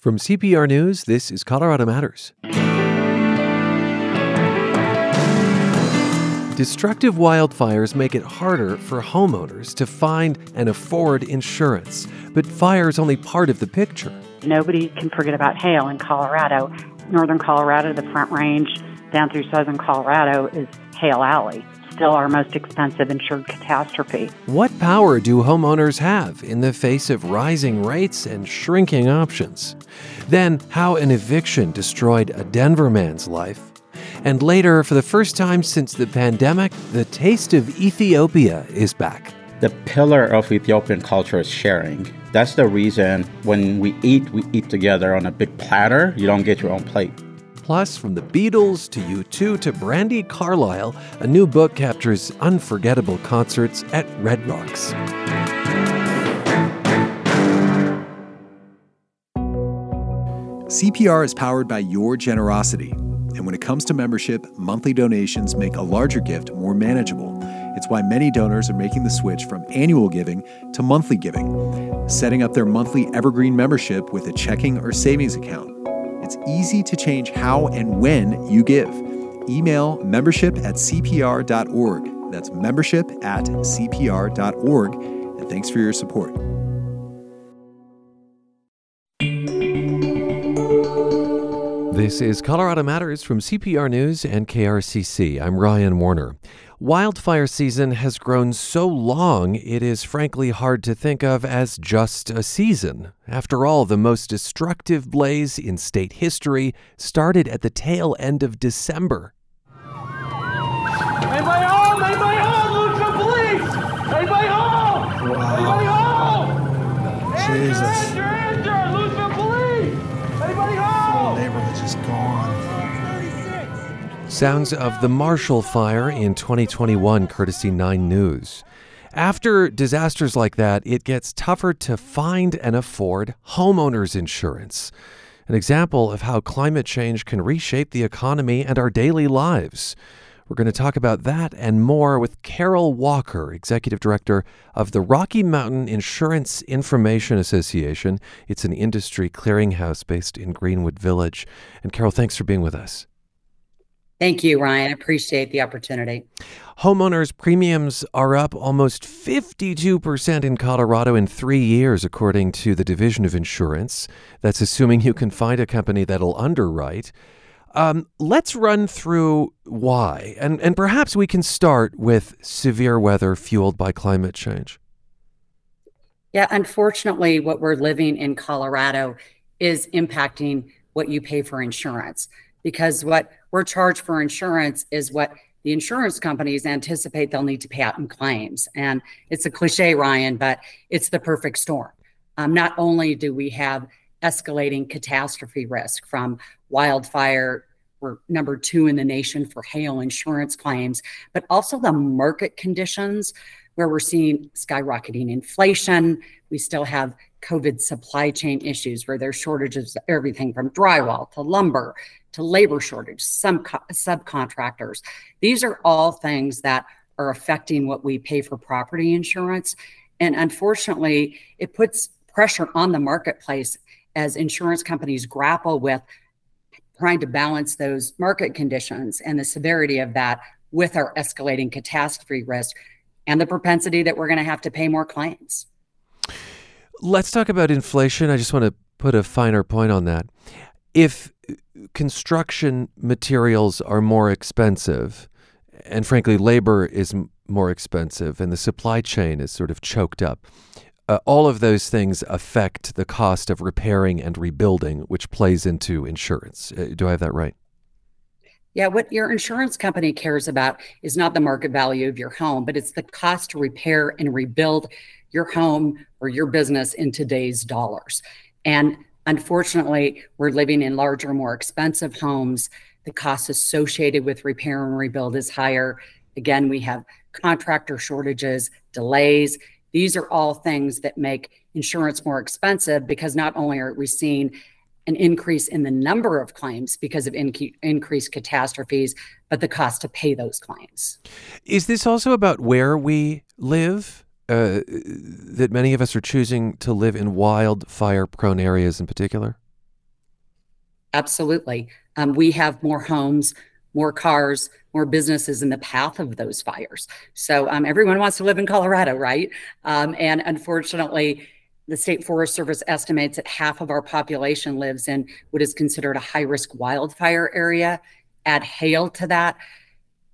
From CPR News, this is Colorado Matters. Destructive wildfires make it harder for homeowners to find and afford insurance, but fire is only part of the picture. Nobody can forget about hail in Colorado. Northern Colorado, the Front Range, down through southern Colorado is Hail Alley still our most expensive insured catastrophe. What power do homeowners have in the face of rising rates and shrinking options? Then, how an eviction destroyed a Denver man's life. And later, for the first time since the pandemic, the taste of Ethiopia is back. The pillar of Ethiopian culture is sharing. That's the reason when we eat, we eat together on a big platter. You don't get your own plate. Plus, from the Beatles to U2 to Brandi Carlile, a new book captures unforgettable concerts at Red Rocks. CPR is powered by your generosity. And when it comes to membership, monthly donations make a larger gift more manageable. It's why many donors are making the switch from annual giving to monthly giving, setting up their monthly evergreen membership with a checking or savings account it's easy to change how and when you give. Email membership at cpr.org. That's membership at cpr.org. And thanks for your support. This is Colorado Matters from CPR News and KRCC. I'm Ryan Warner. Wildfire season has grown so long, it is frankly hard to think of as just a season. After all, the most destructive blaze in state history started at the tail end of December. Anybody home? Anybody home? Lose the police! Anybody home? Wow. Anybody home? Jesus. Sounds of the Marshall Fire in 2021, courtesy 9 News. After disasters like that, it gets tougher to find and afford homeowners insurance. An example of how climate change can reshape the economy and our daily lives. We're going to talk about that and more with Carol Walker, Executive Director of the Rocky Mountain Insurance Information Association. It's an industry clearinghouse based in Greenwood Village. And Carol, thanks for being with us. Thank you, Ryan. Appreciate the opportunity. Homeowners' premiums are up almost 52% in Colorado in three years, according to the Division of Insurance. That's assuming you can find a company that'll underwrite. Um, let's run through why, and, and perhaps we can start with severe weather fueled by climate change. Yeah, unfortunately, what we're living in Colorado is impacting what you pay for insurance because what we're charged for insurance is what the insurance companies anticipate they'll need to pay out in claims. And it's a cliche, Ryan, but it's the perfect storm. Um, not only do we have escalating catastrophe risk from wildfire, we're number two in the nation for hail insurance claims, but also the market conditions where we're seeing skyrocketing inflation. We still have COVID supply chain issues where there's shortages of everything from drywall to lumber to labor shortage, some co- subcontractors. These are all things that are affecting what we pay for property insurance. And unfortunately, it puts pressure on the marketplace as insurance companies grapple with trying to balance those market conditions and the severity of that with our escalating catastrophe risk and the propensity that we're going to have to pay more claims. Let's talk about inflation. I just want to put a finer point on that. If construction materials are more expensive, and frankly, labor is more expensive, and the supply chain is sort of choked up. Uh, all of those things affect the cost of repairing and rebuilding, which plays into insurance. Uh, do I have that right? Yeah, what your insurance company cares about is not the market value of your home, but it's the cost to repair and rebuild your home or your business in today's dollars. And Unfortunately, we're living in larger, more expensive homes. The cost associated with repair and rebuild is higher. Again, we have contractor shortages, delays. These are all things that make insurance more expensive because not only are we seeing an increase in the number of claims because of in- increased catastrophes, but the cost to pay those claims. Is this also about where we live? Uh, that many of us are choosing to live in wildfire prone areas in particular? Absolutely. Um, we have more homes, more cars, more businesses in the path of those fires. So um, everyone wants to live in Colorado, right? Um, and unfortunately, the State Forest Service estimates that half of our population lives in what is considered a high risk wildfire area. Add hail to that.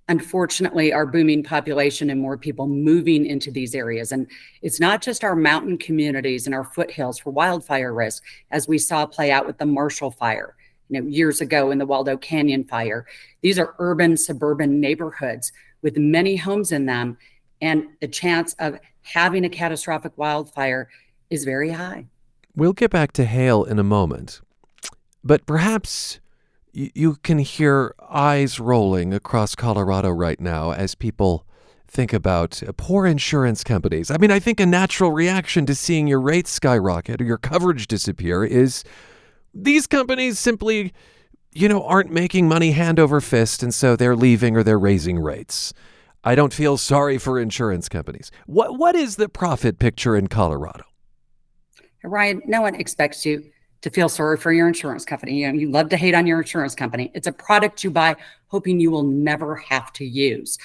Unfortunately, our booming population and more people moving into these areas. And it's not just our mountain communities and our foothills for wildfire risk, as we saw play out with the Marshall Fire, you know, years ago in the Waldo Canyon Fire. These are urban, suburban neighborhoods with many homes in them. And the chance of having a catastrophic wildfire is very high. We'll get back to hail in a moment, but perhaps you can hear eyes rolling across Colorado right now as people think about poor insurance companies. I mean, I think a natural reaction to seeing your rates skyrocket or your coverage disappear is these companies simply, you know, aren't making money hand over fist, and so they're leaving or they're raising rates. I don't feel sorry for insurance companies. What what is the profit picture in Colorado? Ryan, no one expects you to feel sorry for your insurance company. You know, you love to hate on your insurance company. It's a product you buy hoping you will never have to use.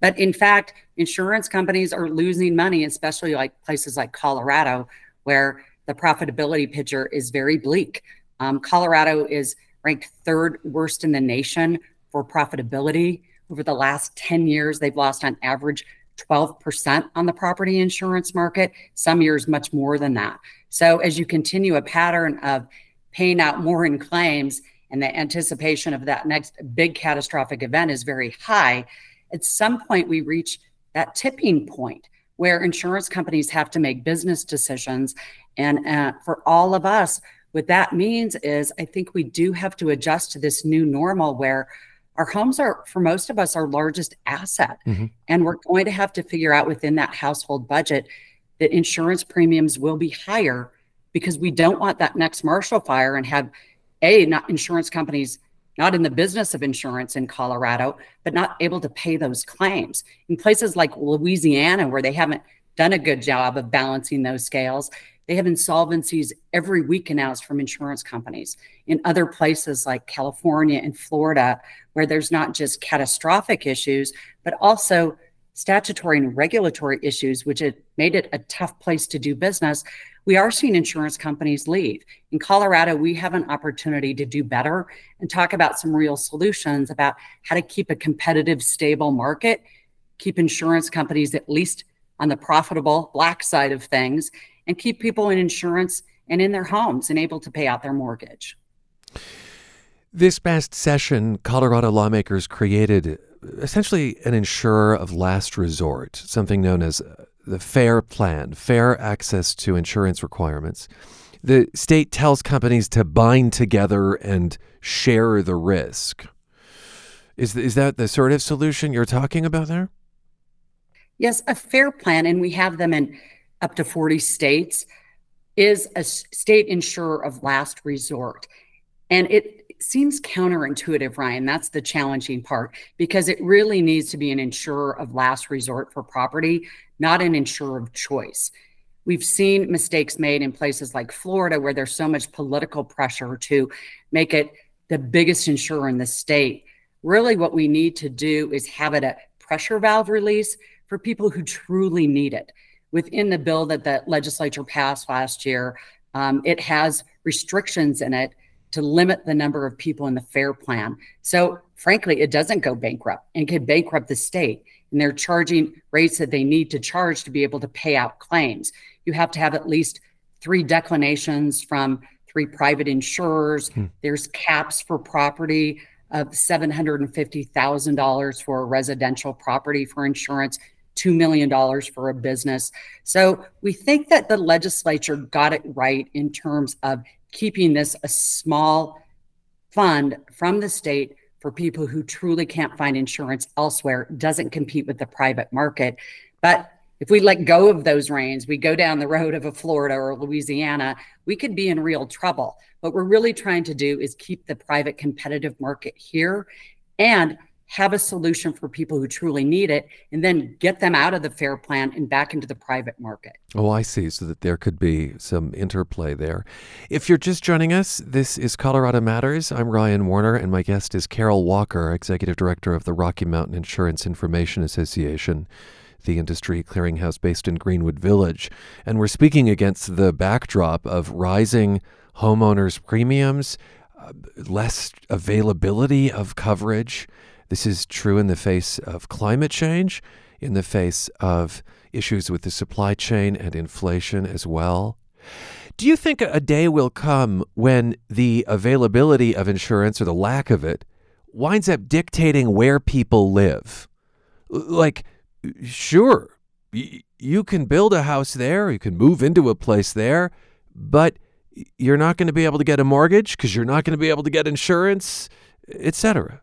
But in fact, insurance companies are losing money, especially like places like Colorado, where the profitability picture is very bleak. Um, Colorado is ranked third worst in the nation for profitability. Over the last 10 years, they've lost on average 12% on the property insurance market, some years much more than that. So, as you continue a pattern of paying out more in claims and the anticipation of that next big catastrophic event is very high, at some point we reach that tipping point where insurance companies have to make business decisions. And uh, for all of us, what that means is I think we do have to adjust to this new normal where our homes are for most of us our largest asset mm-hmm. and we're going to have to figure out within that household budget that insurance premiums will be higher because we don't want that next marshall fire and have a not insurance companies not in the business of insurance in Colorado but not able to pay those claims in places like Louisiana where they haven't done a good job of balancing those scales they have insolvencies every week announced from insurance companies. In other places like California and Florida, where there's not just catastrophic issues, but also statutory and regulatory issues, which had made it a tough place to do business, we are seeing insurance companies leave. In Colorado, we have an opportunity to do better and talk about some real solutions about how to keep a competitive, stable market, keep insurance companies at least on the profitable black side of things, and keep people in insurance and in their homes and able to pay out their mortgage. This past session, Colorado lawmakers created essentially an insurer of last resort, something known as uh, the FAIR Plan, fair access to insurance requirements. The state tells companies to bind together and share the risk. Is, is that the sort of solution you're talking about there? Yes, a fair plan, and we have them in up to 40 states, is a state insurer of last resort. And it seems counterintuitive, Ryan. That's the challenging part because it really needs to be an insurer of last resort for property, not an insurer of choice. We've seen mistakes made in places like Florida where there's so much political pressure to make it the biggest insurer in the state. Really, what we need to do is have it a pressure valve release for people who truly need it within the bill that the legislature passed last year, um, it has restrictions in it to limit the number of people in the FAIR plan. So, frankly, it doesn't go bankrupt and could bankrupt the state. And they're charging rates that they need to charge to be able to pay out claims. You have to have at least three declinations from three private insurers. Hmm. There's caps for property of $750,000 for a residential property for insurance. $2 million for a business. So we think that the legislature got it right in terms of keeping this a small fund from the state for people who truly can't find insurance elsewhere, doesn't compete with the private market. But if we let go of those reins, we go down the road of a Florida or Louisiana, we could be in real trouble. What we're really trying to do is keep the private competitive market here and have a solution for people who truly need it, and then get them out of the FAIR plan and back into the private market. Oh, I see. So that there could be some interplay there. If you're just joining us, this is Colorado Matters. I'm Ryan Warner, and my guest is Carol Walker, Executive Director of the Rocky Mountain Insurance Information Association the industry clearinghouse based in Greenwood Village. And we're speaking against the backdrop of rising homeowners' premiums, uh, less availability of coverage, this is true in the face of climate change, in the face of issues with the supply chain and inflation as well. Do you think a day will come when the availability of insurance or the lack of it winds up dictating where people live? Like, sure, you can build a house there, you can move into a place there, but you're not going to be able to get a mortgage because you're not going to be able to get insurance, etc.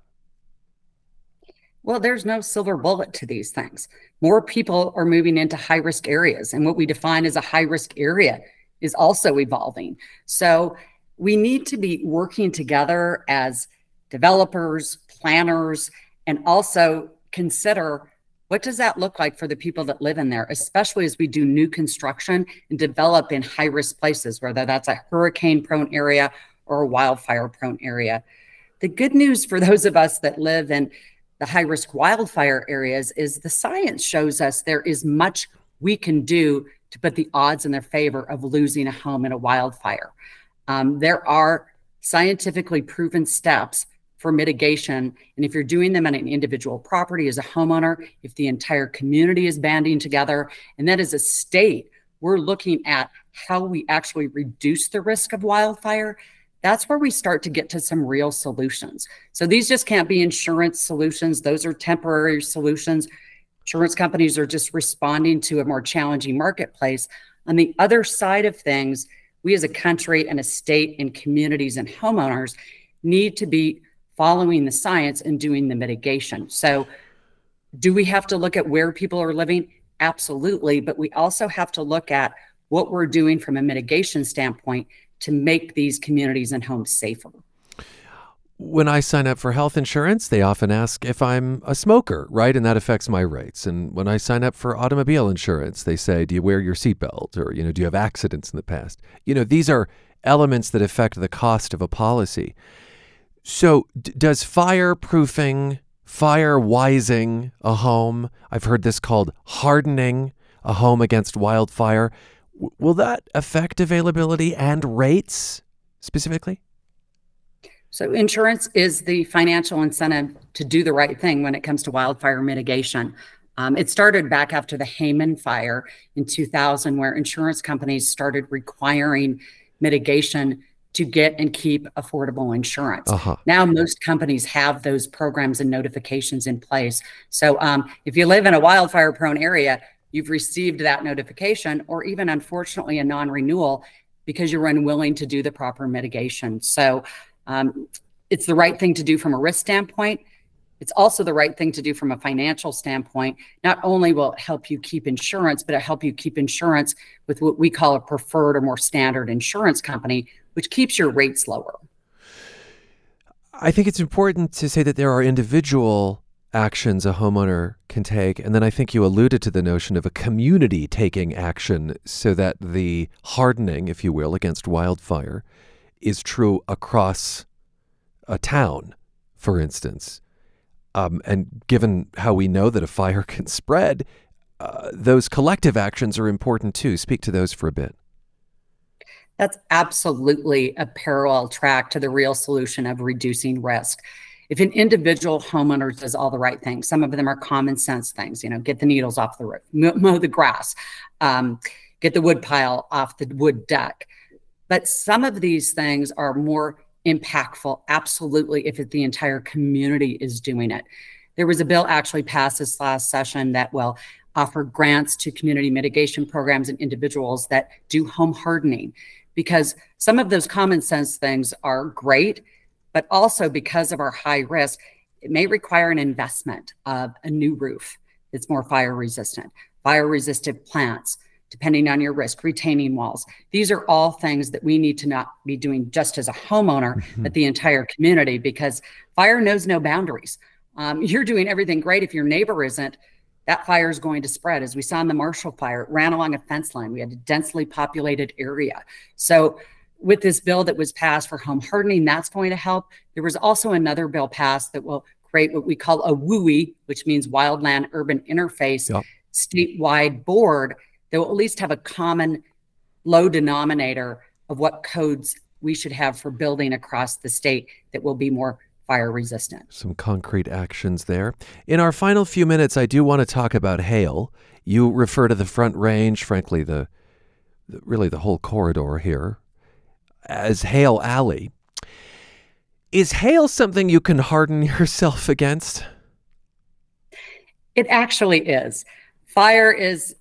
Well, there's no silver bullet to these things. More people are moving into high risk areas, and what we define as a high risk area is also evolving. So we need to be working together as developers, planners, and also consider what does that look like for the people that live in there, especially as we do new construction and develop in high risk places, whether that's a hurricane prone area or a wildfire prone area. The good news for those of us that live in the high risk wildfire areas is the science shows us there is much we can do to put the odds in their favor of losing a home in a wildfire. Um, there are scientifically proven steps for mitigation. And if you're doing them on an individual property as a homeowner, if the entire community is banding together, and that is a state, we're looking at how we actually reduce the risk of wildfire that's where we start to get to some real solutions. So these just can't be insurance solutions, those are temporary solutions. Insurance companies are just responding to a more challenging marketplace. On the other side of things, we as a country and a state and communities and homeowners need to be following the science and doing the mitigation. So, do we have to look at where people are living? Absolutely. But we also have to look at what we're doing from a mitigation standpoint to make these communities and homes safer. When I sign up for health insurance, they often ask if I'm a smoker, right? And that affects my rates. And when I sign up for automobile insurance, they say, "Do you wear your seatbelt?" or you know, "Do you have accidents in the past?" You know, these are elements that affect the cost of a policy. So, d- does fireproofing, firewising a home, I've heard this called hardening a home against wildfire, will that affect availability and rates specifically? So, insurance is the financial incentive to do the right thing when it comes to wildfire mitigation. Um, it started back after the Hayman fire in 2000, where insurance companies started requiring mitigation to get and keep affordable insurance. Uh-huh. Now, most companies have those programs and notifications in place. So, um, if you live in a wildfire prone area, you've received that notification or even unfortunately a non-renewal because you're unwilling to do the proper mitigation. So um, it's the right thing to do from a risk standpoint. It's also the right thing to do from a financial standpoint. Not only will it help you keep insurance but it help you keep insurance with what we call a preferred or more standard insurance company which keeps your rates lower. I think it's important to say that there are individual actions a homeowner can take. And then I think you alluded to the notion of a community taking action so that the hardening, if you will, against wildfire is true across a town, for instance. Um, and given how we know that a fire can spread, uh, those collective actions are important too. Speak to those for a bit. That's absolutely a parallel track to the real solution of reducing risk if an individual homeowner does all the right things, some of them are common sense things, you know, get the needles off the roof, mow the grass, um, get the wood pile off the wood deck. But some of these things are more impactful, absolutely, if the entire community is doing it. There was a bill actually passed this last session that will offer grants to community mitigation programs and individuals that do home hardening because some of those common sense things are great but also because of our high risk, it may require an investment of a new roof that's more fire resistant, fire resistant plants, depending on your risk, retaining walls. These are all things that we need to not be doing just as a homeowner, mm-hmm. but the entire community because fire knows no boundaries. Um, you're doing everything great if your neighbor isn't. That fire is going to spread. As we saw in the Marshall fire, it ran along a fence line. We had a densely populated area. So, with this bill that was passed for home hardening, that's going to help. There was also another bill passed that will create what we call a WUI, which means Wildland Urban Interface yep. statewide board that will at least have a common low denominator of what codes we should have for building across the state that will be more fire resistant. Some concrete actions there. In our final few minutes, I do want to talk about hail. You refer to the Front Range, frankly, the, the really the whole corridor here, as Hail Alley. Is hail something you can harden yourself against? It actually is. Fire is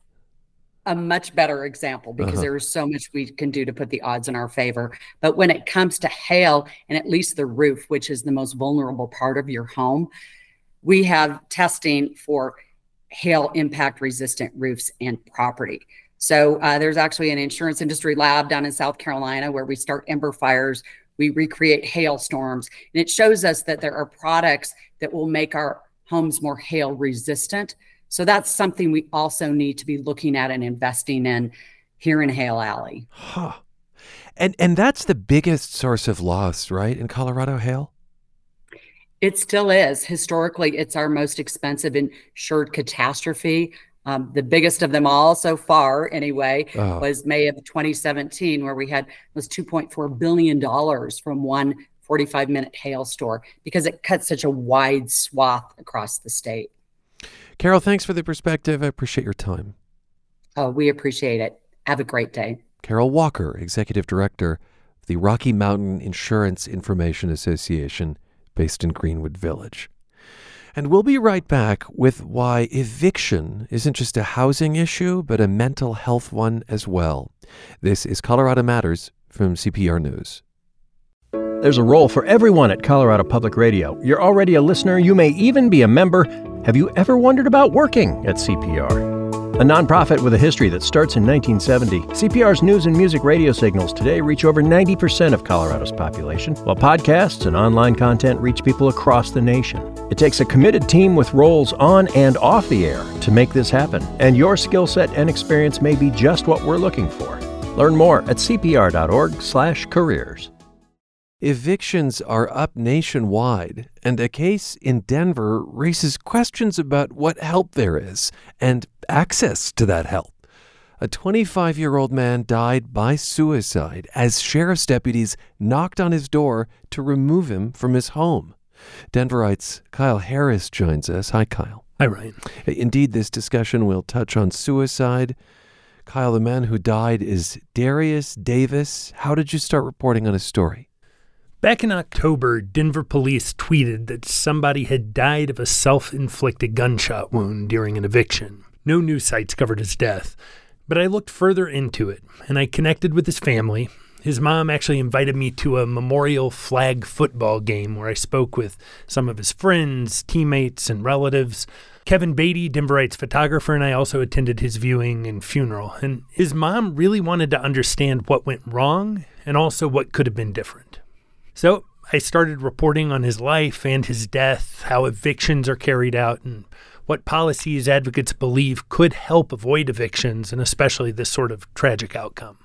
a much better example because uh-huh. there is so much we can do to put the odds in our favor. But when it comes to hail and at least the roof, which is the most vulnerable part of your home, we have testing for hail impact resistant roofs and property. So uh, there's actually an insurance industry lab down in South Carolina where we start ember fires. We recreate hail storms, and it shows us that there are products that will make our homes more hail resistant. So that's something we also need to be looking at and investing in here in Hail Alley. Huh. And and that's the biggest source of loss, right, in Colorado hail? It still is. Historically, it's our most expensive insured catastrophe. Um, the biggest of them all so far, anyway, oh. was May of 2017, where we had was 2.4 billion dollars from one 45 minute hailstorm because it cut such a wide swath across the state. Carol, thanks for the perspective. I appreciate your time. Oh, we appreciate it. Have a great day. Carol Walker, Executive Director of the Rocky Mountain Insurance Information Association, based in Greenwood Village. And we'll be right back with why eviction isn't just a housing issue, but a mental health one as well. This is Colorado Matters from CPR News. There's a role for everyone at Colorado Public Radio. You're already a listener, you may even be a member. Have you ever wondered about working at CPR? A nonprofit with a history that starts in 1970, CPR's news and music radio signals today reach over 90% of Colorado's population, while podcasts and online content reach people across the nation. It takes a committed team with roles on and off the air to make this happen, and your skill set and experience may be just what we're looking for. Learn more at cpr.org/careers. Evictions are up nationwide, and a case in Denver raises questions about what help there is and access to that help. A 25 year old man died by suicide as sheriff's deputies knocked on his door to remove him from his home. Denverite's Kyle Harris joins us. Hi, Kyle. Hi, Ryan. Indeed, this discussion will touch on suicide. Kyle, the man who died is Darius Davis. How did you start reporting on his story? Back in October, Denver police tweeted that somebody had died of a self inflicted gunshot wound during an eviction. No news sites covered his death, but I looked further into it and I connected with his family. His mom actually invited me to a memorial flag football game where I spoke with some of his friends, teammates, and relatives. Kevin Beatty, Denverite's photographer, and I also attended his viewing and funeral. And his mom really wanted to understand what went wrong and also what could have been different. So I started reporting on his life and his death, how evictions are carried out, and what policies advocates believe could help avoid evictions and especially this sort of tragic outcome.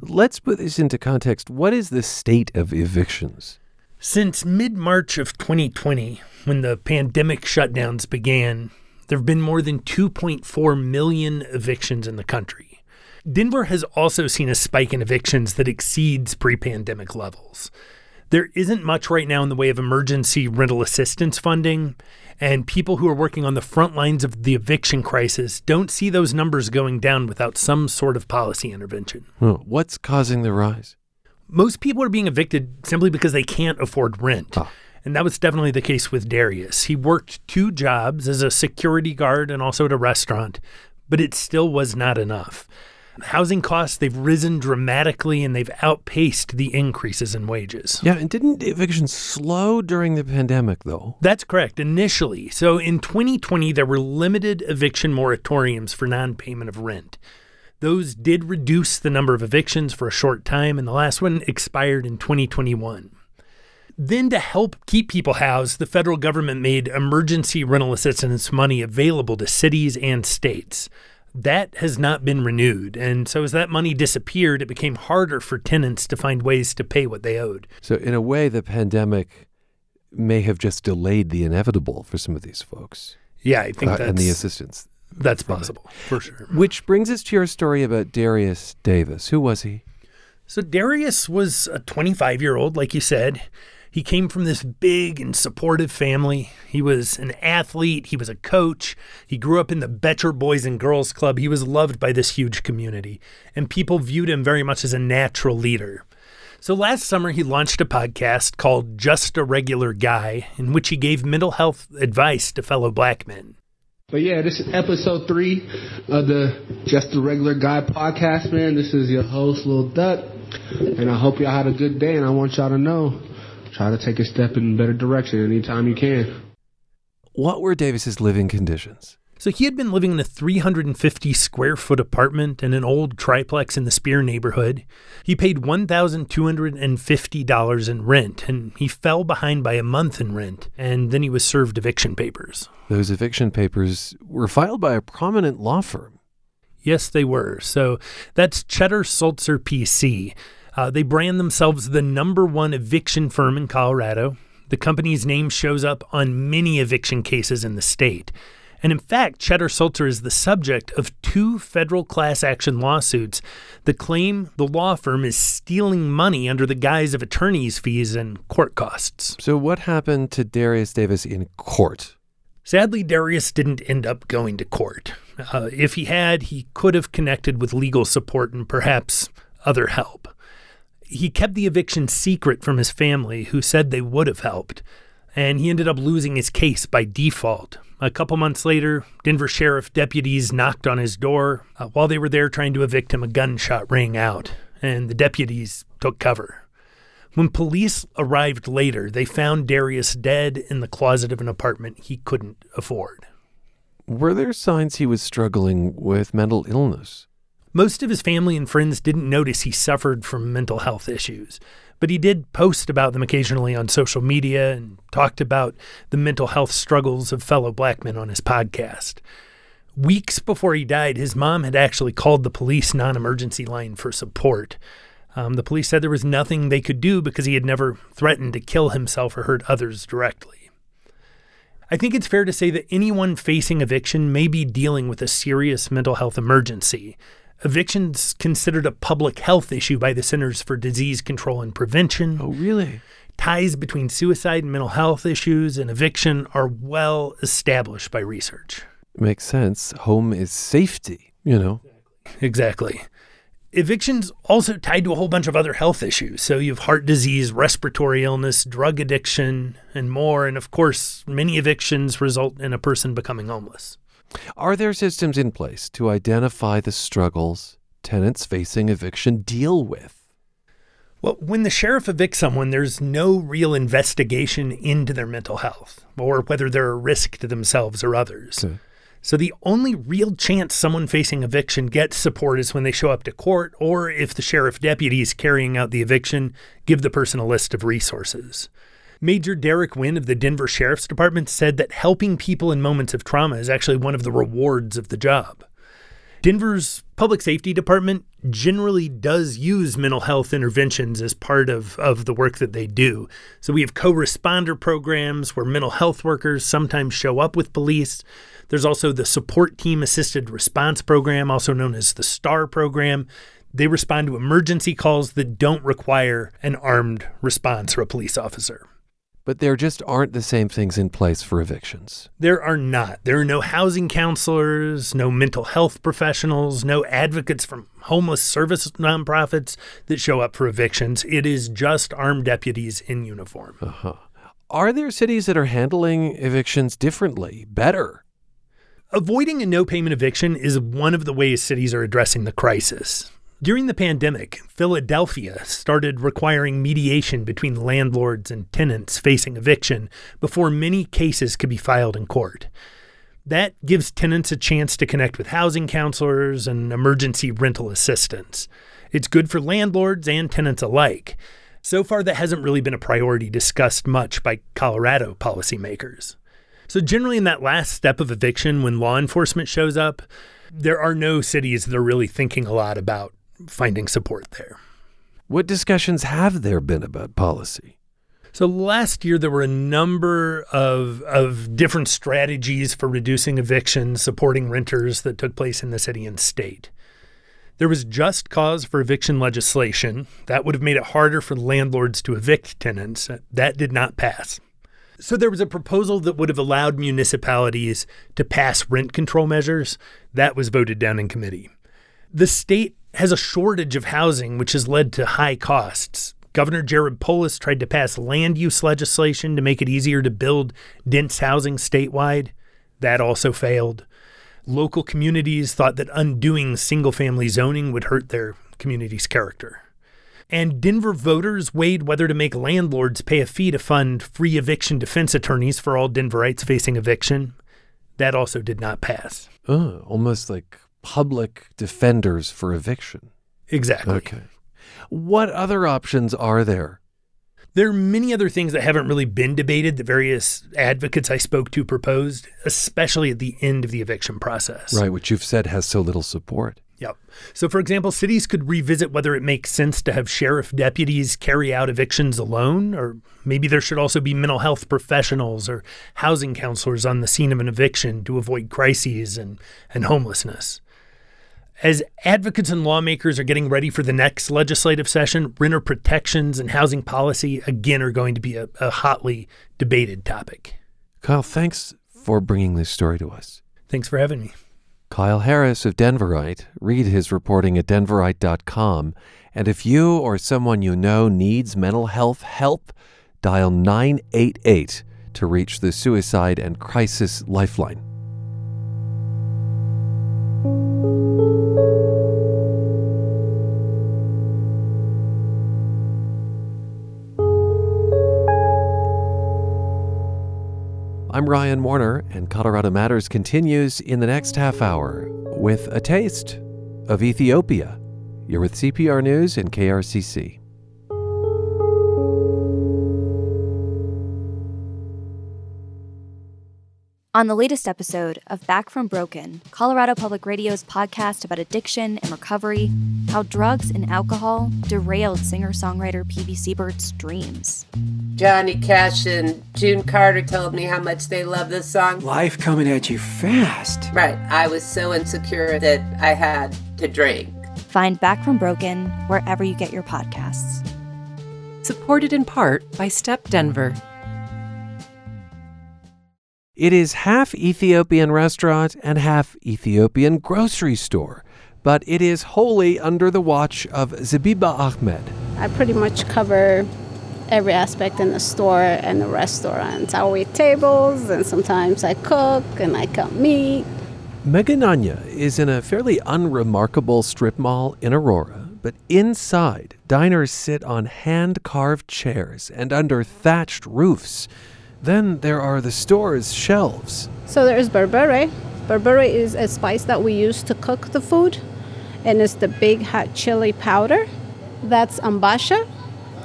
Let's put this into context. What is the state of evictions? Since mid March of 2020, when the pandemic shutdowns began, there have been more than 2.4 million evictions in the country. Denver has also seen a spike in evictions that exceeds pre pandemic levels. There isn't much right now in the way of emergency rental assistance funding, and people who are working on the front lines of the eviction crisis don't see those numbers going down without some sort of policy intervention. What's causing the rise? Most people are being evicted simply because they can't afford rent. Oh. And that was definitely the case with Darius. He worked two jobs as a security guard and also at a restaurant, but it still was not enough housing costs they've risen dramatically and they've outpaced the increases in wages. Yeah, and didn't evictions slow during the pandemic though? That's correct, initially. So in 2020 there were limited eviction moratoriums for non-payment of rent. Those did reduce the number of evictions for a short time and the last one expired in 2021. Then, to help keep people housed, the federal government made emergency rental assistance money available to cities and states. That has not been renewed. And so, as that money disappeared, it became harder for tenants to find ways to pay what they owed. So, in a way, the pandemic may have just delayed the inevitable for some of these folks. Yeah, I think uh, that's and the assistance. That's possible for sure. Which brings us to your story about Darius Davis. Who was he? So Darius was a 25 year old, like you said. He came from this big and supportive family. He was an athlete, he was a coach. He grew up in the Betcher Boys and Girls Club. He was loved by this huge community, and people viewed him very much as a natural leader. So last summer, he launched a podcast called Just a Regular Guy, in which he gave mental health advice to fellow black men. But yeah, this is episode three of the Just a Regular Guy podcast, man. This is your host, Lil Duck, and I hope y'all had a good day, and I want y'all to know try to take a step in a better direction anytime you can. What were Davis's living conditions? So he had been living in a 350 square foot apartment in an old triplex in the Speer neighborhood. He paid $1,250 in rent, and he fell behind by a month in rent, and then he was served eviction papers. Those eviction papers were filed by a prominent law firm. Yes, they were. So that's Cheddar Sulzer PC. Uh, they brand themselves the number one eviction firm in Colorado. The company's name shows up on many eviction cases in the state. And in fact, Cheddar Sulzer is the subject of two federal class action lawsuits that claim the law firm is stealing money under the guise of attorney's fees and court costs. So, what happened to Darius Davis in court? Sadly, Darius didn't end up going to court. Uh, if he had, he could have connected with legal support and perhaps other help. He kept the eviction secret from his family, who said they would have helped, and he ended up losing his case by default. A couple months later, Denver sheriff deputies knocked on his door. Uh, while they were there trying to evict him, a gunshot rang out, and the deputies took cover. When police arrived later, they found Darius dead in the closet of an apartment he couldn't afford. Were there signs he was struggling with mental illness? Most of his family and friends didn't notice he suffered from mental health issues but he did post about them occasionally on social media and talked about the mental health struggles of fellow black men on his podcast. Weeks before he died, his mom had actually called the police non emergency line for support. Um, the police said there was nothing they could do because he had never threatened to kill himself or hurt others directly. I think it's fair to say that anyone facing eviction may be dealing with a serious mental health emergency, Eviction's considered a public health issue by the Centers for Disease Control and Prevention. Oh, really? Ties between suicide and mental health issues and eviction are well established by research. Makes sense. Home is safety, you know. Exactly. Eviction's also tied to a whole bunch of other health issues. So you have heart disease, respiratory illness, drug addiction, and more. And of course, many evictions result in a person becoming homeless. Are there systems in place to identify the struggles tenants facing eviction deal with? Well, when the sheriff evicts someone, there's no real investigation into their mental health or whether they're a risk to themselves or others. Okay. So the only real chance someone facing eviction gets support is when they show up to court or if the sheriff deputies carrying out the eviction give the person a list of resources. Major Derek Wynn of the Denver Sheriff's Department said that helping people in moments of trauma is actually one of the rewards of the job. Denver's public safety department generally does use mental health interventions as part of, of the work that they do. So we have co responder programs where mental health workers sometimes show up with police. There's also the Support Team Assisted Response Program, also known as the STAR program. They respond to emergency calls that don't require an armed response or a police officer but there just aren't the same things in place for evictions. There are not. There are no housing counselors, no mental health professionals, no advocates from homeless service nonprofits that show up for evictions. It is just armed deputies in uniform. Uh-huh. Are there cities that are handling evictions differently, better? Avoiding a no payment eviction is one of the ways cities are addressing the crisis. During the pandemic, Philadelphia started requiring mediation between landlords and tenants facing eviction before many cases could be filed in court. That gives tenants a chance to connect with housing counselors and emergency rental assistance. It's good for landlords and tenants alike. So far, that hasn't really been a priority discussed much by Colorado policymakers. So, generally, in that last step of eviction, when law enforcement shows up, there are no cities that are really thinking a lot about finding support there. What discussions have there been about policy? So last year there were a number of of different strategies for reducing evictions, supporting renters that took place in the city and state. There was just cause for eviction legislation that would have made it harder for landlords to evict tenants. That did not pass. So there was a proposal that would have allowed municipalities to pass rent control measures. That was voted down in committee. The state has a shortage of housing, which has led to high costs. Governor Jared Polis tried to pass land use legislation to make it easier to build dense housing statewide. That also failed. Local communities thought that undoing single family zoning would hurt their community's character. And Denver voters weighed whether to make landlords pay a fee to fund free eviction defense attorneys for all Denverites facing eviction. That also did not pass. Oh, almost like public defenders for eviction. Exactly. Okay. What other options are there? There are many other things that haven't really been debated that various advocates I spoke to proposed, especially at the end of the eviction process. Right, which you've said has so little support. Yep. So, for example, cities could revisit whether it makes sense to have sheriff deputies carry out evictions alone, or maybe there should also be mental health professionals or housing counselors on the scene of an eviction to avoid crises and, and homelessness. As advocates and lawmakers are getting ready for the next legislative session, renter protections and housing policy again are going to be a, a hotly debated topic. Kyle, thanks for bringing this story to us. Thanks for having me. Kyle Harris of Denverite. Read his reporting at denverite.com. And if you or someone you know needs mental health help, dial 988 to reach the Suicide and Crisis Lifeline. I'm Ryan Warner, and Colorado Matters continues in the next half hour with a taste of Ethiopia. You're with CPR News and KRCC. On the latest episode of Back from Broken, Colorado Public Radio's podcast about addiction and recovery, how drugs and alcohol derailed singer songwriter Peavey Siebert's dreams. Johnny Cash and June Carter told me how much they love this song. Life coming at you fast. Right. I was so insecure that I had to drink. Find Back from Broken wherever you get your podcasts. Supported in part by Step Denver. It is half Ethiopian restaurant and half Ethiopian grocery store, but it is wholly under the watch of Zabiba Ahmed. I pretty much cover every aspect in the store and the restaurant. I wait tables, and sometimes I cook and I cut meat. Megenagna is in a fairly unremarkable strip mall in Aurora, but inside, diners sit on hand carved chairs and under thatched roofs. Then there are the store's shelves. So there's berbere. Berbere is a spice that we use to cook the food, and it's the big hot chili powder. That's ambasha,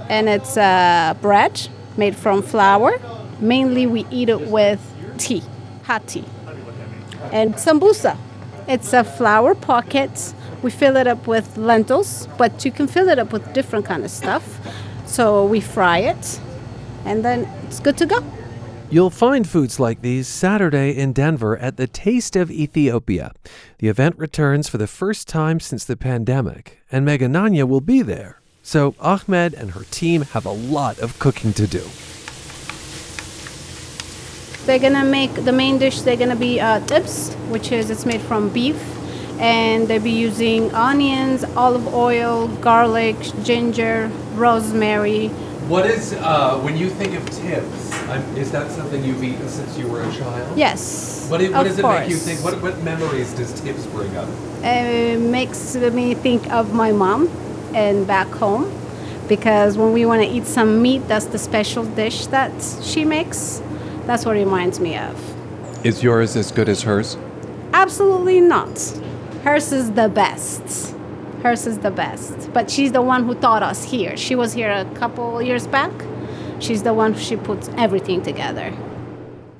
and it's uh, bread made from flour. Mainly, we eat it with tea, hot tea. And sambusa, it's a flour pocket. We fill it up with lentils, but you can fill it up with different kind of stuff. So we fry it, and then it's good to go. You'll find foods like these Saturday in Denver at the Taste of Ethiopia. The event returns for the first time since the pandemic, and Megenagna will be there. So Ahmed and her team have a lot of cooking to do. They're gonna make the main dish. They're gonna be uh, tibs, which is it's made from beef, and they'll be using onions, olive oil, garlic, ginger, rosemary. What is uh, when you think of tibs? I'm, is that something you've eaten since you were a child? Yes. What, it, what of does it course. make you think? What, what memories does tibs bring up? It makes me think of my mom and back home because when we want to eat some meat, that's the special dish that she makes. That's what it reminds me of. Is yours as good as hers? Absolutely not. Hers is the best. Hers is the best. But she's the one who taught us here. She was here a couple years back. She's the one she puts everything together.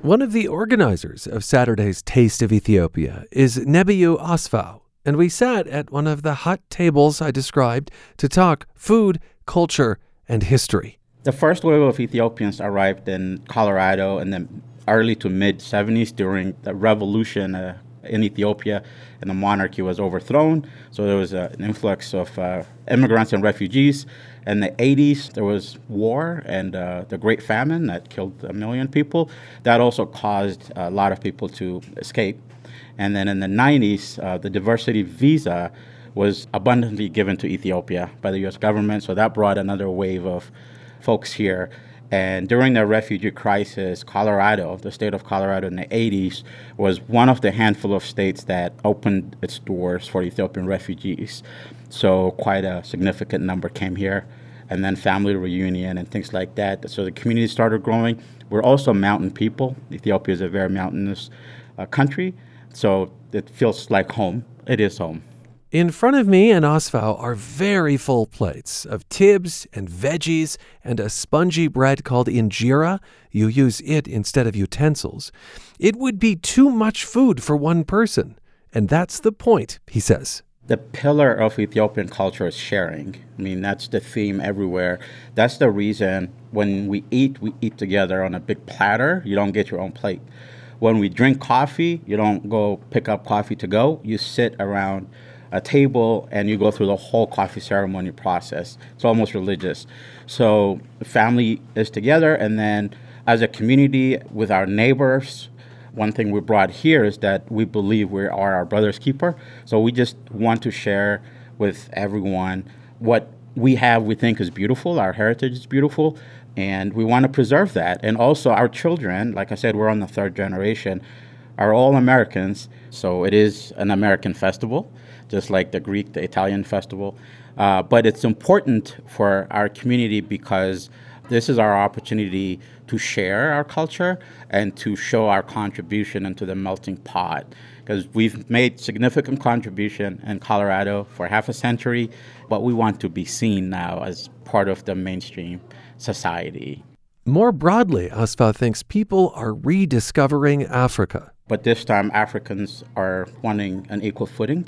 One of the organizers of Saturday's Taste of Ethiopia is Nebiyu Asfaw, and we sat at one of the hot tables I described to talk food, culture, and history. The first wave of Ethiopians arrived in Colorado in the early to mid 70s during the revolution uh, in Ethiopia, and the monarchy was overthrown. So there was uh, an influx of uh, immigrants and refugees. In the 80s, there was war and uh, the Great Famine that killed a million people. That also caused a lot of people to escape. And then in the 90s, uh, the diversity visa was abundantly given to Ethiopia by the US government. So that brought another wave of folks here. And during the refugee crisis, Colorado, the state of Colorado in the 80s, was one of the handful of states that opened its doors for Ethiopian refugees. So quite a significant number came here. And then family reunion and things like that. So the community started growing. We're also mountain people. Ethiopia is a very mountainous uh, country. So it feels like home. It is home. In front of me and Asfaw are very full plates of tibs and veggies and a spongy bread called injera. You use it instead of utensils. It would be too much food for one person. And that's the point, he says. The pillar of Ethiopian culture is sharing. I mean, that's the theme everywhere. That's the reason when we eat, we eat together on a big platter. You don't get your own plate. When we drink coffee, you don't go pick up coffee to go. You sit around a table and you go through the whole coffee ceremony process. It's almost religious. So family is together, and then as a community with our neighbors, one thing we brought here is that we believe we are our brother's keeper. So we just want to share with everyone what we have, we think is beautiful, our heritage is beautiful, and we want to preserve that. And also, our children, like I said, we're on the third generation, are all Americans. So it is an American festival just like the Greek, the Italian festival. Uh, but it's important for our community because this is our opportunity to share our culture and to show our contribution into the melting pot. Because we've made significant contribution in Colorado for half a century, but we want to be seen now as part of the mainstream society. More broadly, Asfaw thinks people are rediscovering Africa. But this time, Africans are wanting an equal footing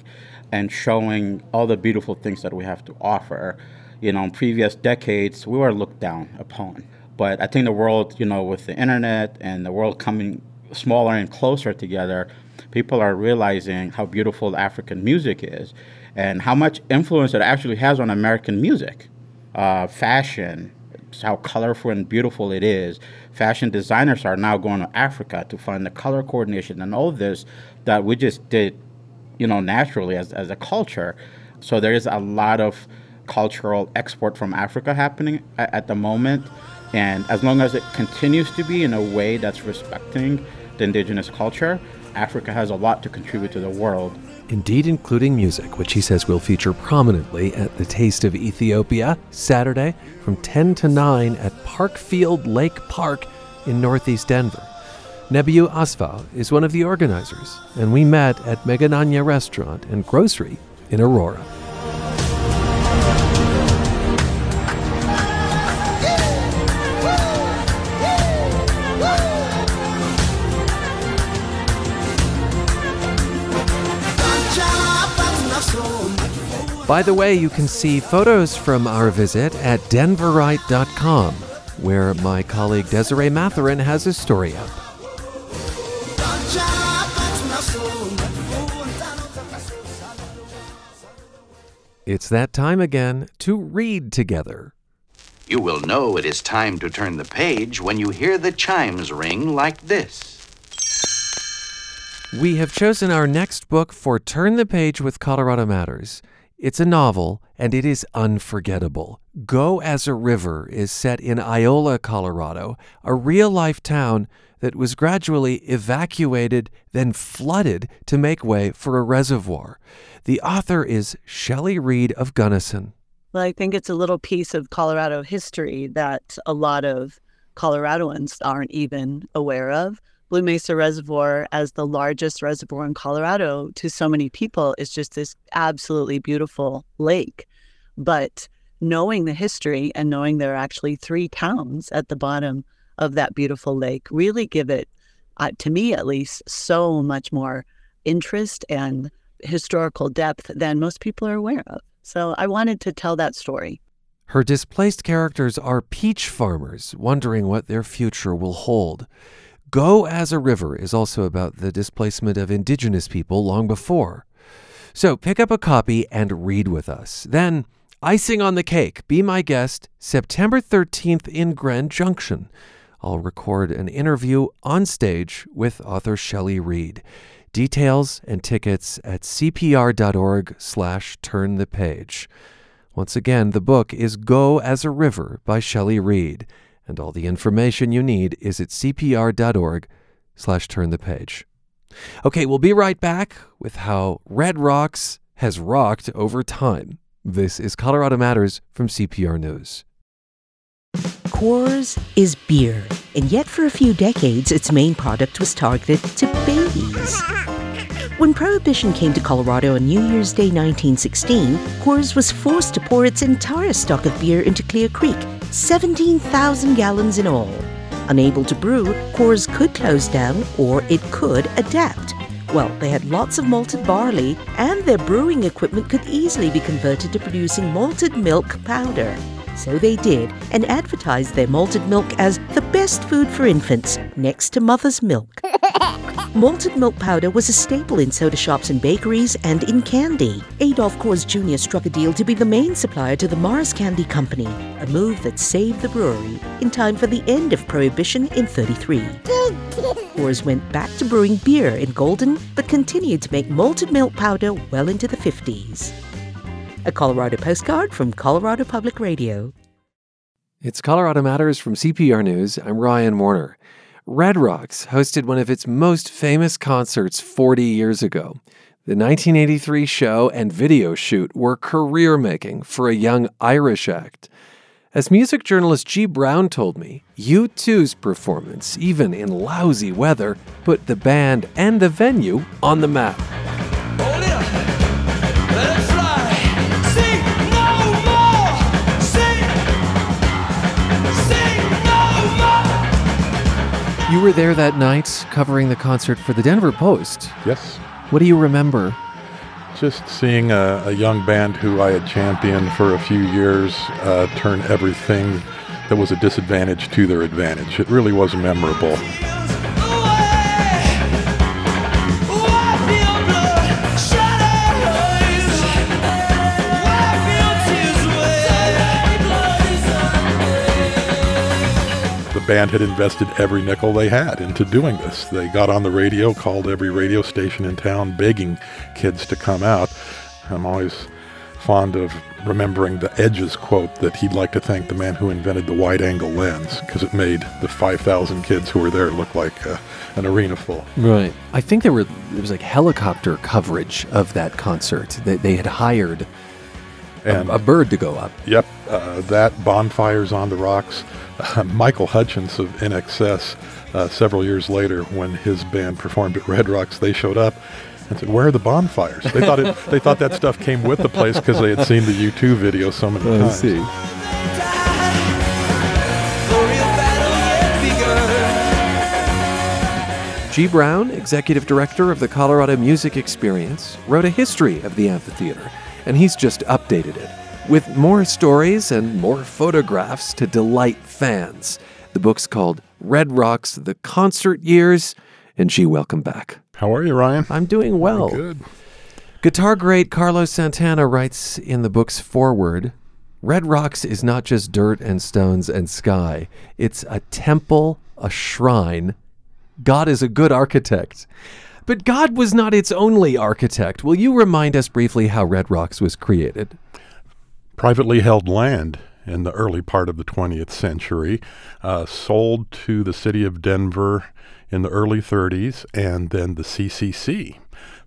and showing all the beautiful things that we have to offer. You know, in previous decades, we were looked down upon. But I think the world, you know, with the internet and the world coming smaller and closer together, people are realizing how beautiful African music is and how much influence it actually has on American music. Uh, fashion, how colorful and beautiful it is. Fashion designers are now going to Africa to find the color coordination and all this that we just did you know, naturally as, as a culture. So there is a lot of cultural export from Africa happening at, at the moment. And as long as it continues to be in a way that's respecting the indigenous culture, Africa has a lot to contribute to the world. Indeed, including music, which he says will feature prominently at the Taste of Ethiopia Saturday from 10 to 9 at Parkfield Lake Park in Northeast Denver. Nebiyu Asfaw is one of the organizers, and we met at Megenagna Restaurant and Grocery in Aurora. By the way, you can see photos from our visit at denverite.com, where my colleague Desiree Mathurin has a story up. It's that time again to read together. You will know it is time to turn the page when you hear the chimes ring like this. We have chosen our next book for Turn the Page with Colorado Matters. It's a novel, and it is unforgettable. Go as a River is set in Iola, Colorado, a real life town that was gradually evacuated, then flooded to make way for a reservoir. The author is Shelley Read of Gunnison. Well, I think it's a little piece of Colorado history that a lot of Coloradoans aren't even aware of. Blue Mesa Reservoir as the largest reservoir in Colorado to so many people is just this absolutely beautiful lake. But knowing the history and knowing there are actually three towns at the bottom of that beautiful lake really give it, uh, to me at least, so much more interest and historical depth than most people are aware of. So I wanted to tell that story. Her displaced characters are peach farmers wondering what their future will hold. Go as a River is also about the displacement of indigenous people long before. So pick up a copy and read with us. Then, icing on the cake, be my guest September 13th in Grand Junction. I'll record an interview on stage with author Shelley Read. Details and tickets at cpr.org slash turn the page. Once again, the book is Go as a River by Shelley Read and all the information you need is at cpr.org slash turn the page. Okay, we'll be right back with how Red Rocks has rocked over time. This is Colorado Matters from CPR News. Coors is beer, and yet for a few decades its main product was targeted to babies. When Prohibition came to Colorado on New Year's Day 1916, Coors was forced to pour its entire stock of beer into Clear Creek 17,000 gallons in all. Unable to brew, Coors could close down or it could adapt. Well, they had lots of malted barley, and their brewing equipment could easily be converted to producing malted milk powder. So they did, and advertised their malted milk as the best food for infants, next to mother's milk. Malted milk powder was a staple in soda shops and bakeries and in candy. Adolph Coors Jr. struck a deal to be the main supplier to the Mars Candy Company, a move that saved the brewery in time for the end of Prohibition in 33. Coors went back to brewing beer in Golden, but continued to make malted milk powder well into the 50s. A Colorado postcard from Colorado Public Radio. It's Colorado Matters from CPR News. I'm Ryan Warner. Red Rocks hosted one of its most famous concerts 40 years ago. The 1983 show and video shoot were career making for a young Irish act. As music journalist G. Brown told me, U2's performance, even in lousy weather, put the band and the venue on the map. You were there that night covering the concert for the Denver Post. Yes. What do you remember? Just seeing a, a young band who I had championed for a few years uh, turn everything that was a disadvantage to their advantage. It really was memorable. Band had invested every nickel they had into doing this. They got on the radio, called every radio station in town, begging kids to come out. I'm always fond of remembering the Edge's quote that he'd like to thank the man who invented the wide angle lens because it made the 5,000 kids who were there look like uh, an arena full. Right. I think there were there was like helicopter coverage of that concert. They, they had hired and a, a bird to go up. Yep. Uh, that bonfires on the rocks uh, Michael Hutchence of INXS uh, several years later, when his band performed at Red Rocks, they showed up and said, "Where are the bonfires?" They thought it, they thought that stuff came with the place because they had seen the U2 video so many I times. see. G. Brown, executive director of the Colorado Music Experience, wrote a history of the amphitheater, and he's just updated it with more stories and more photographs to delight fans. The book's called Red Rocks The Concert Years. And G, welcome back. How are you, Ryan? I'm doing well. good. Guitar great Carlos Santana writes in the book's foreword Red Rocks is not just dirt and stones and sky, it's a temple, a shrine. God is a good architect. But God was not its only architect. Will you remind us briefly how Red Rocks was created? Privately held land in the early part of the 20th century, uh, sold to the city of Denver in the early 30s, and then the CCC,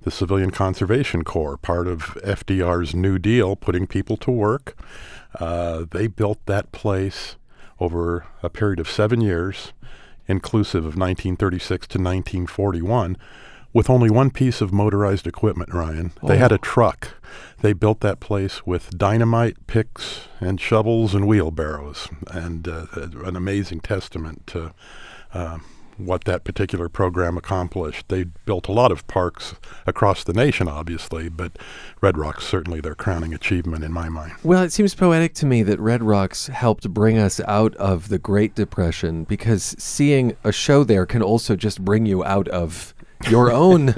the Civilian Conservation Corps, part of FDR's New Deal, putting people to work. Uh, they built that place over a period of seven years inclusive of 1936 to 1941, with only one piece of motorized equipment, Ryan. They had Oh. a truck. They built that place with dynamite, picks, and shovels and wheelbarrows, and uh, an amazing testament to uh, what that particular program accomplished. They built a lot of parks across the nation, obviously, but Red Rock's certainly their crowning achievement in my mind. Well, it seems poetic to me that Red Rocks helped bring us out of the Great Depression because seeing a show there can also just bring you out of your own,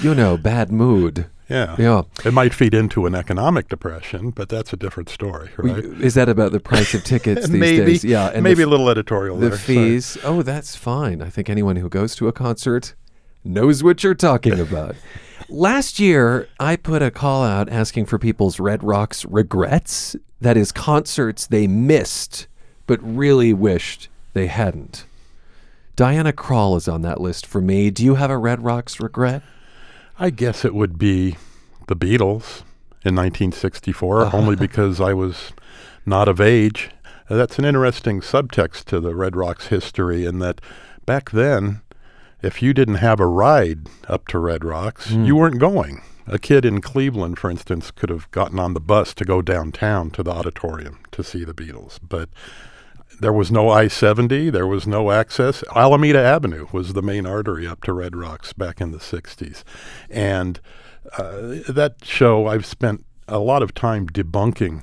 you know, bad mood. Yeah. Yeah. It might feed into an economic depression, but that's a different story, right? Is that about the price of tickets these Maybe. days? Yeah, and Maybe a little editorial The there, fees. Oh, that's fine. I think anyone who goes to a concert knows what you're talking about. Last year, I put a call out asking for people's Red Rocks regrets. That is, concerts they missed but really wished they hadn't. Diana Krall is on that list for me. Do you have a Red Rocks regret? I guess it would be the Beatles in 1964, Uh-huh. only because I was not of age. Uh, That's an interesting subtext to the Red Rocks history in that back then, if you didn't have a ride up to Red Rocks, Hmm. you weren't going. A kid in Cleveland, for instance, could have gotten on the bus to go downtown to the auditorium to see the Beatles, but there was no I 70, there was no access. Alameda Avenue was the main artery up to Red Rocks back in the 60s. And uh, that show, I've spent a lot of time debunking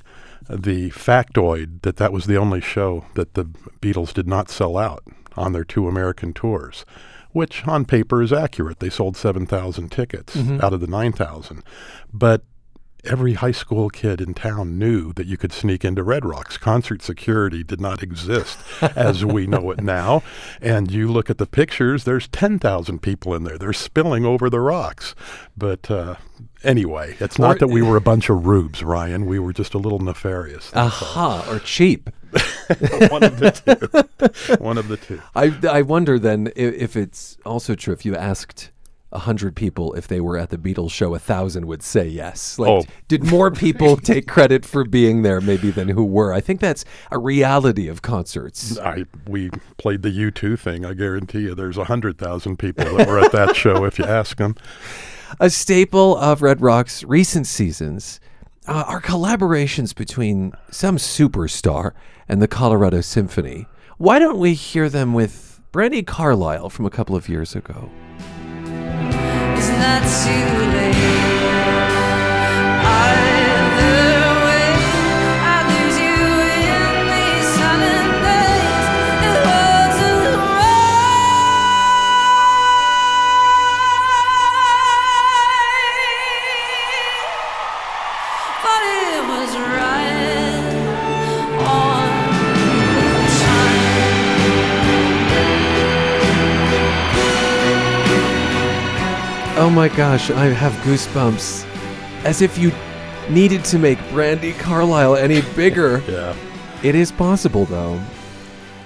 the factoid that that was the only show that the Beatles did not sell out on their two American tours, which on paper is accurate. They sold 7,000 tickets Mhm. out of the 9,000. But every high school kid in town knew that you could sneak into Red Rocks. Concert security did not exist as we know it now. And you look at the pictures, there's 10,000 people in there. They're spilling over the rocks. But uh, anyway, it's not Or- that we were a bunch of rubes, Ryan. We were just a little nefarious. Aha, or cheap. One of the two. One of the two. I, I wonder then if, if it's also true if you asked a hundred people if they were at the Beatles show, a thousand would say yes. Like, Oh. did more people take credit for being there maybe than who were? I think that's a reality of concerts. I we played the U2 thing. I guarantee you, there's a hundred thousand people that were at that show if you ask them. A staple of Red Rock's recent seasons uh, are collaborations between some superstar and the Colorado Symphony. Why don't we hear them with Brandi Carlile from a couple of years ago? Isn't too late? Oh my gosh, I have goosebumps. As if you needed to make Brandi Carlile any bigger. yeah. It is possible, though.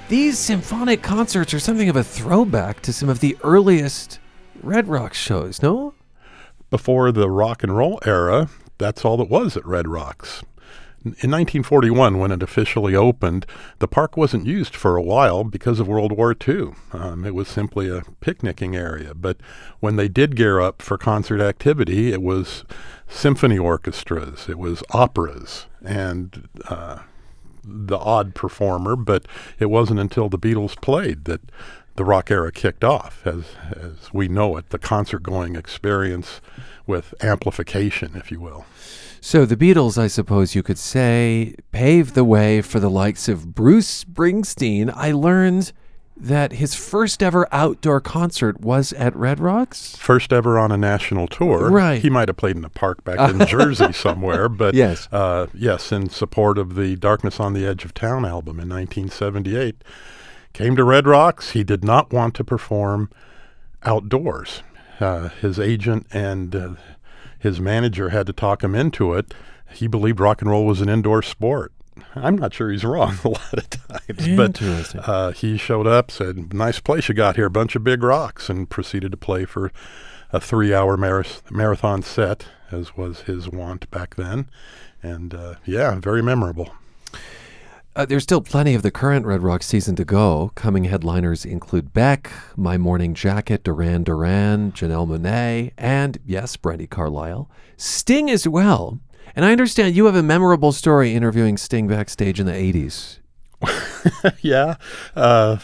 These symphonic concerts are something of a throwback to some of the earliest Red Rock shows, no? Before the rock and roll era, that's all that was at Red Rocks. In 1941, when it officially opened, the park wasn't used for a while because of World War II. Um, it was simply a picnicking area. But when they did gear up for concert activity, it was symphony orchestras, it was operas, and uh, the odd performer. But it wasn't until the Beatles played that the rock era kicked off, as as we know it, the concert going experience with amplification, if you will. So the Beatles, I suppose you could say, paved the way for the likes of Bruce Springsteen. I learned that his first ever outdoor concert was at Red Rocks. First ever on a national tour. Right. He might have played in a park back in Jersey somewhere, but Yes. uh, yes, in support of the Darkness on the Edge of Town album in 1978. Came to Red Rocks. He did not want to perform outdoors. Uh, his agent and uh, his manager had to talk him into it. He believed rock and roll was an indoor sport. I'm not sure he's wrong a lot of times, but uh, he showed up, said, "Nice place you got here, bunch of big rocks," and proceeded to play for a three-hour marath- marathon set, as was his wont back then. And uh, yeah, very memorable. Uh, there's still plenty of the current Red Rock season to go. Coming headliners include Beck, My Morning Jacket, Duran Duran, Janelle Monáe, and yes, Brandi Carlile. Sting as well. And I understand you have a memorable story interviewing Sting backstage in the 80s. yeah, uh,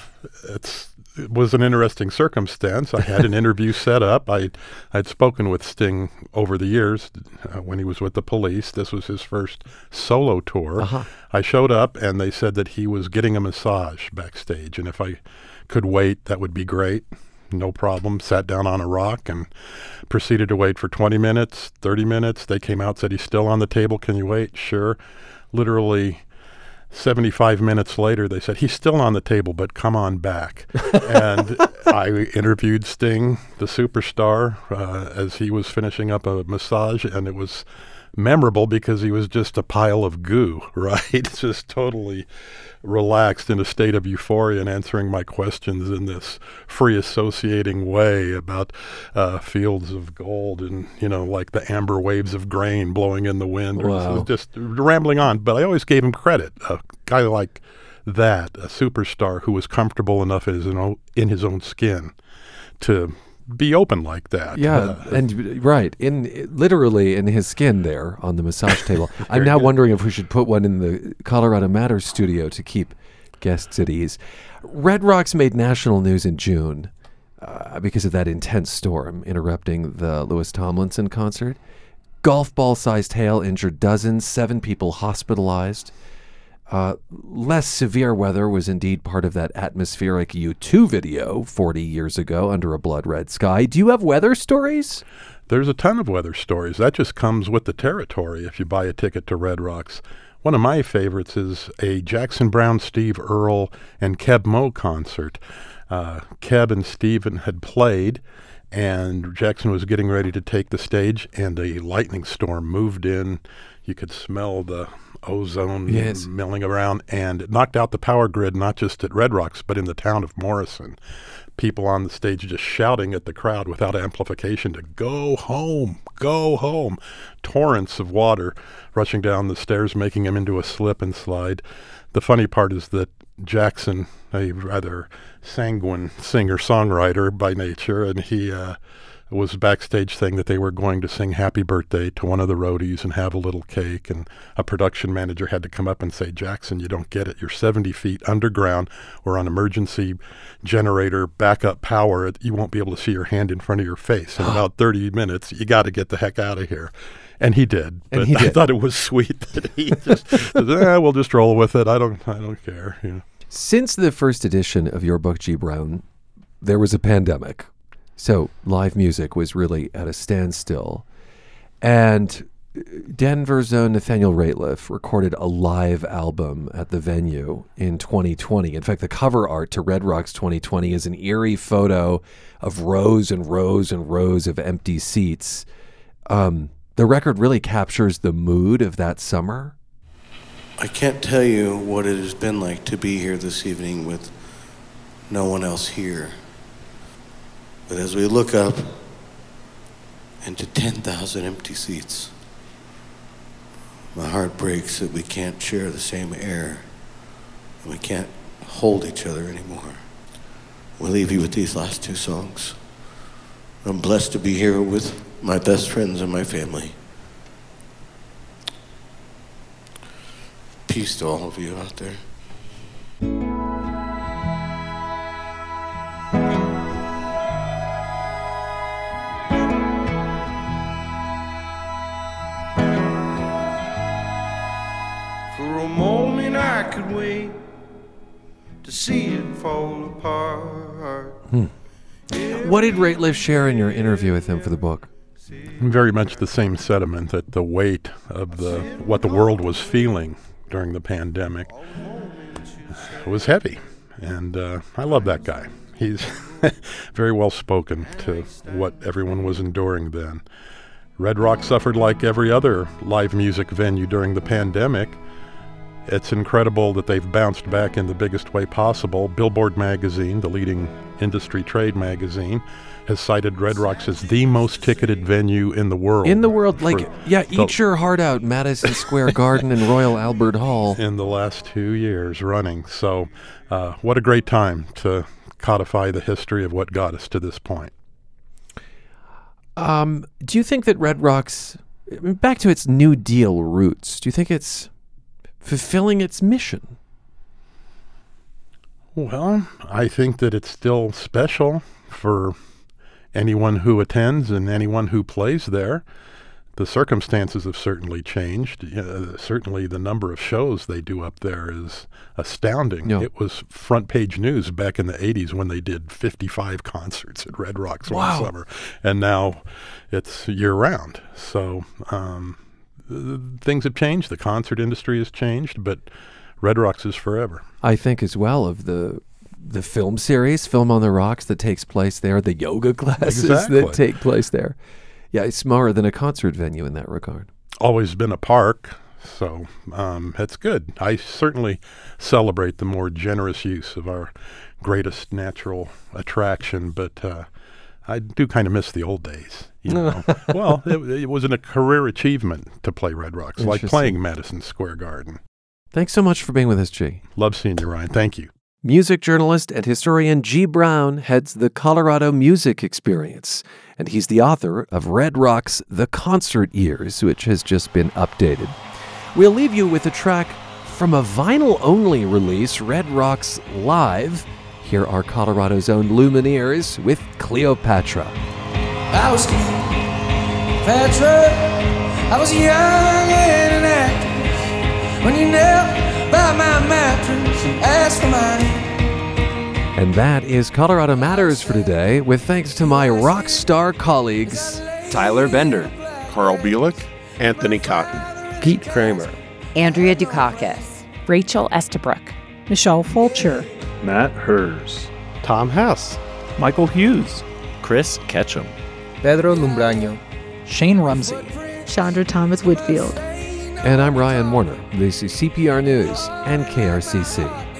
it's it was an interesting circumstance. I had an interview set up. I I'd spoken with Sting over the years uh, when he was with the Police. This was his first solo tour. Uh-huh. I showed up and they said that he was getting a massage backstage, and if I could wait, that would be great. No problem. Sat down on a rock and proceeded to wait for 20 minutes, 30 minutes. They came out, said he's still on the table. Can you wait? Sure. Literally 75 minutes later, they said, he's still on the table, but come on back. and I interviewed Sting, the superstar, uh, as he was finishing up a massage, and it was memorable because he was just a pile of goo, right? just totally relaxed in a state of euphoria and answering my questions in this free associating way about uh, fields of gold and, you know, like the amber waves of grain blowing in the wind. Wow. was just rambling on. But I always gave him credit. A guy like that, a superstar who was comfortable enough in his own, in his own skin to be open like that. Yeah, Uh, and right in literally in his skin there on the massage table. I'm now wondering if we should put one in the Colorado Matters studio to keep guests at ease. Red Rocks made national news in June uh, because of that intense storm interrupting the Louis Tomlinson concert. Golf ball sized hail injured dozens, seven people hospitalized. Uh, less severe weather was indeed part of that atmospheric U2 video 40 years ago under a blood red sky. Do you have weather stories? There's a ton of weather stories. That just comes with the territory if you buy a ticket to Red Rocks. One of my favorites is a Jackson Browne, Steve Earle, and Keb Mo concert. Uh, Keb and Steven had played, and Jackson was getting ready to take the stage, and a lightning storm moved in. You could smell the ozone Yes. milling around, and knocked out the power grid, not just at Red Rocks, but in the town of Morrison people on the stage just shouting at the crowd without amplification to go home, go home. Torrents of water rushing down the stairs, making him into a slip and slide. The funny part is that Jackson, a rather sanguine singer songwriter by nature, and he uh, was backstage thing that they were going to sing happy birthday to one of the roadies and have a little cake. And a production manager had to come up and say, Jackson, you don't get it. You're 70 feet underground. We're on emergency generator backup power. You won't be able to see your hand in front of your face. In about 30 minutes, you got to get the heck out of here. And he did. And But he I thought it was sweet that he just said, eh, we'll just roll with it. I don't, I don't care. You know. Since the first edition of your book, G. Brown, there was a pandemic. So live music was really at a standstill. And Denver's own Nathaniel Rateliff recorded a live album at the venue in 2020. In fact, the cover art to Red Rocks 2020 is an eerie photo of rows and rows and rows of empty seats. Um, the record really captures the mood of that summer. I can't tell you what it has been like to be here this evening with no one else here. But as we look up into 10,000 empty seats, my heart breaks that we can't share the same air and we can't hold each other anymore. We'll leave you with these last two songs. I'm blessed to be here with my best friends and my family. Peace to all of you out there. See it fall apart. Hmm. What did Rateliff share in your interview with him for the book? Very much the same sentiment that the weight of the what the world was feeling during the pandemic was heavy, and uh, I love that guy. He's very well spoken to what everyone was enduring then. Red Rock suffered like every other live music venue during the pandemic. It's incredible that they've bounced back in the biggest way possible. Billboard magazine, the leading industry trade magazine, has cited Red Rocks as the most ticketed venue in the world. In the world, like, yeah, the- eat your heart out, Madison Square Garden and Royal Albert Hall. in the last two years running. So, uh, what a great time to codify the history of what got us to this point. Um, do you think that Red Rocks, back to its New Deal roots, do you think it's fulfilling its mission? Well, I think that it's still special for anyone who attends and anyone who plays there. The circumstances have certainly changed. Uh, certainly, the number of shows they do up there is astounding. It was front page news back in the 80s when they did 55 concerts at Red Rocks Wow. one summer, and now it's year round. So, um, things have changed. The concert industry has changed, but Red Rocks is forever. I think as well of the the film series, Film on the Rocks, that takes place there, the yoga classes Exactly. that take place there. Yeah, it's more than a concert venue in that regard. always been a park, so um, that's good. I certainly celebrate the more generous use of our greatest natural attraction, but uh, I do kind of miss the old days. You know, well, it, it was a career achievement to play Red Rocks, like playing Madison Square Garden. Thanks so much for being with us, G. Love seeing you, Ryan. Thank you. Music journalist and historian G. Brown heads the Colorado Music Experience, and he's the author of Red Rock's The Concert Years, which has just been updated. We'll leave you with a track from a vinyl only release, Red Rocks Live. Here are Colorado's own Lumineers with Cleopatra. I was Cleopatra. I was young and an actress when you knelt by my mattress and asked for money. And that is Colorado Matters for today, with thanks to my rock star colleagues Tyler Bender, Carl Bielik, Anthony Cotton, Pete Kramer, Andrea Dukakis, Rachel Estabrook, Michelle Fulcher, Matt Hers, Tom Hess, Michael Hughes, Chris Ketchum, Pedro Lumbraño, Shane Rumsey, Chandra Thomas Whitfield. And I'm Ryan Warner. This is CPR News and KRCC.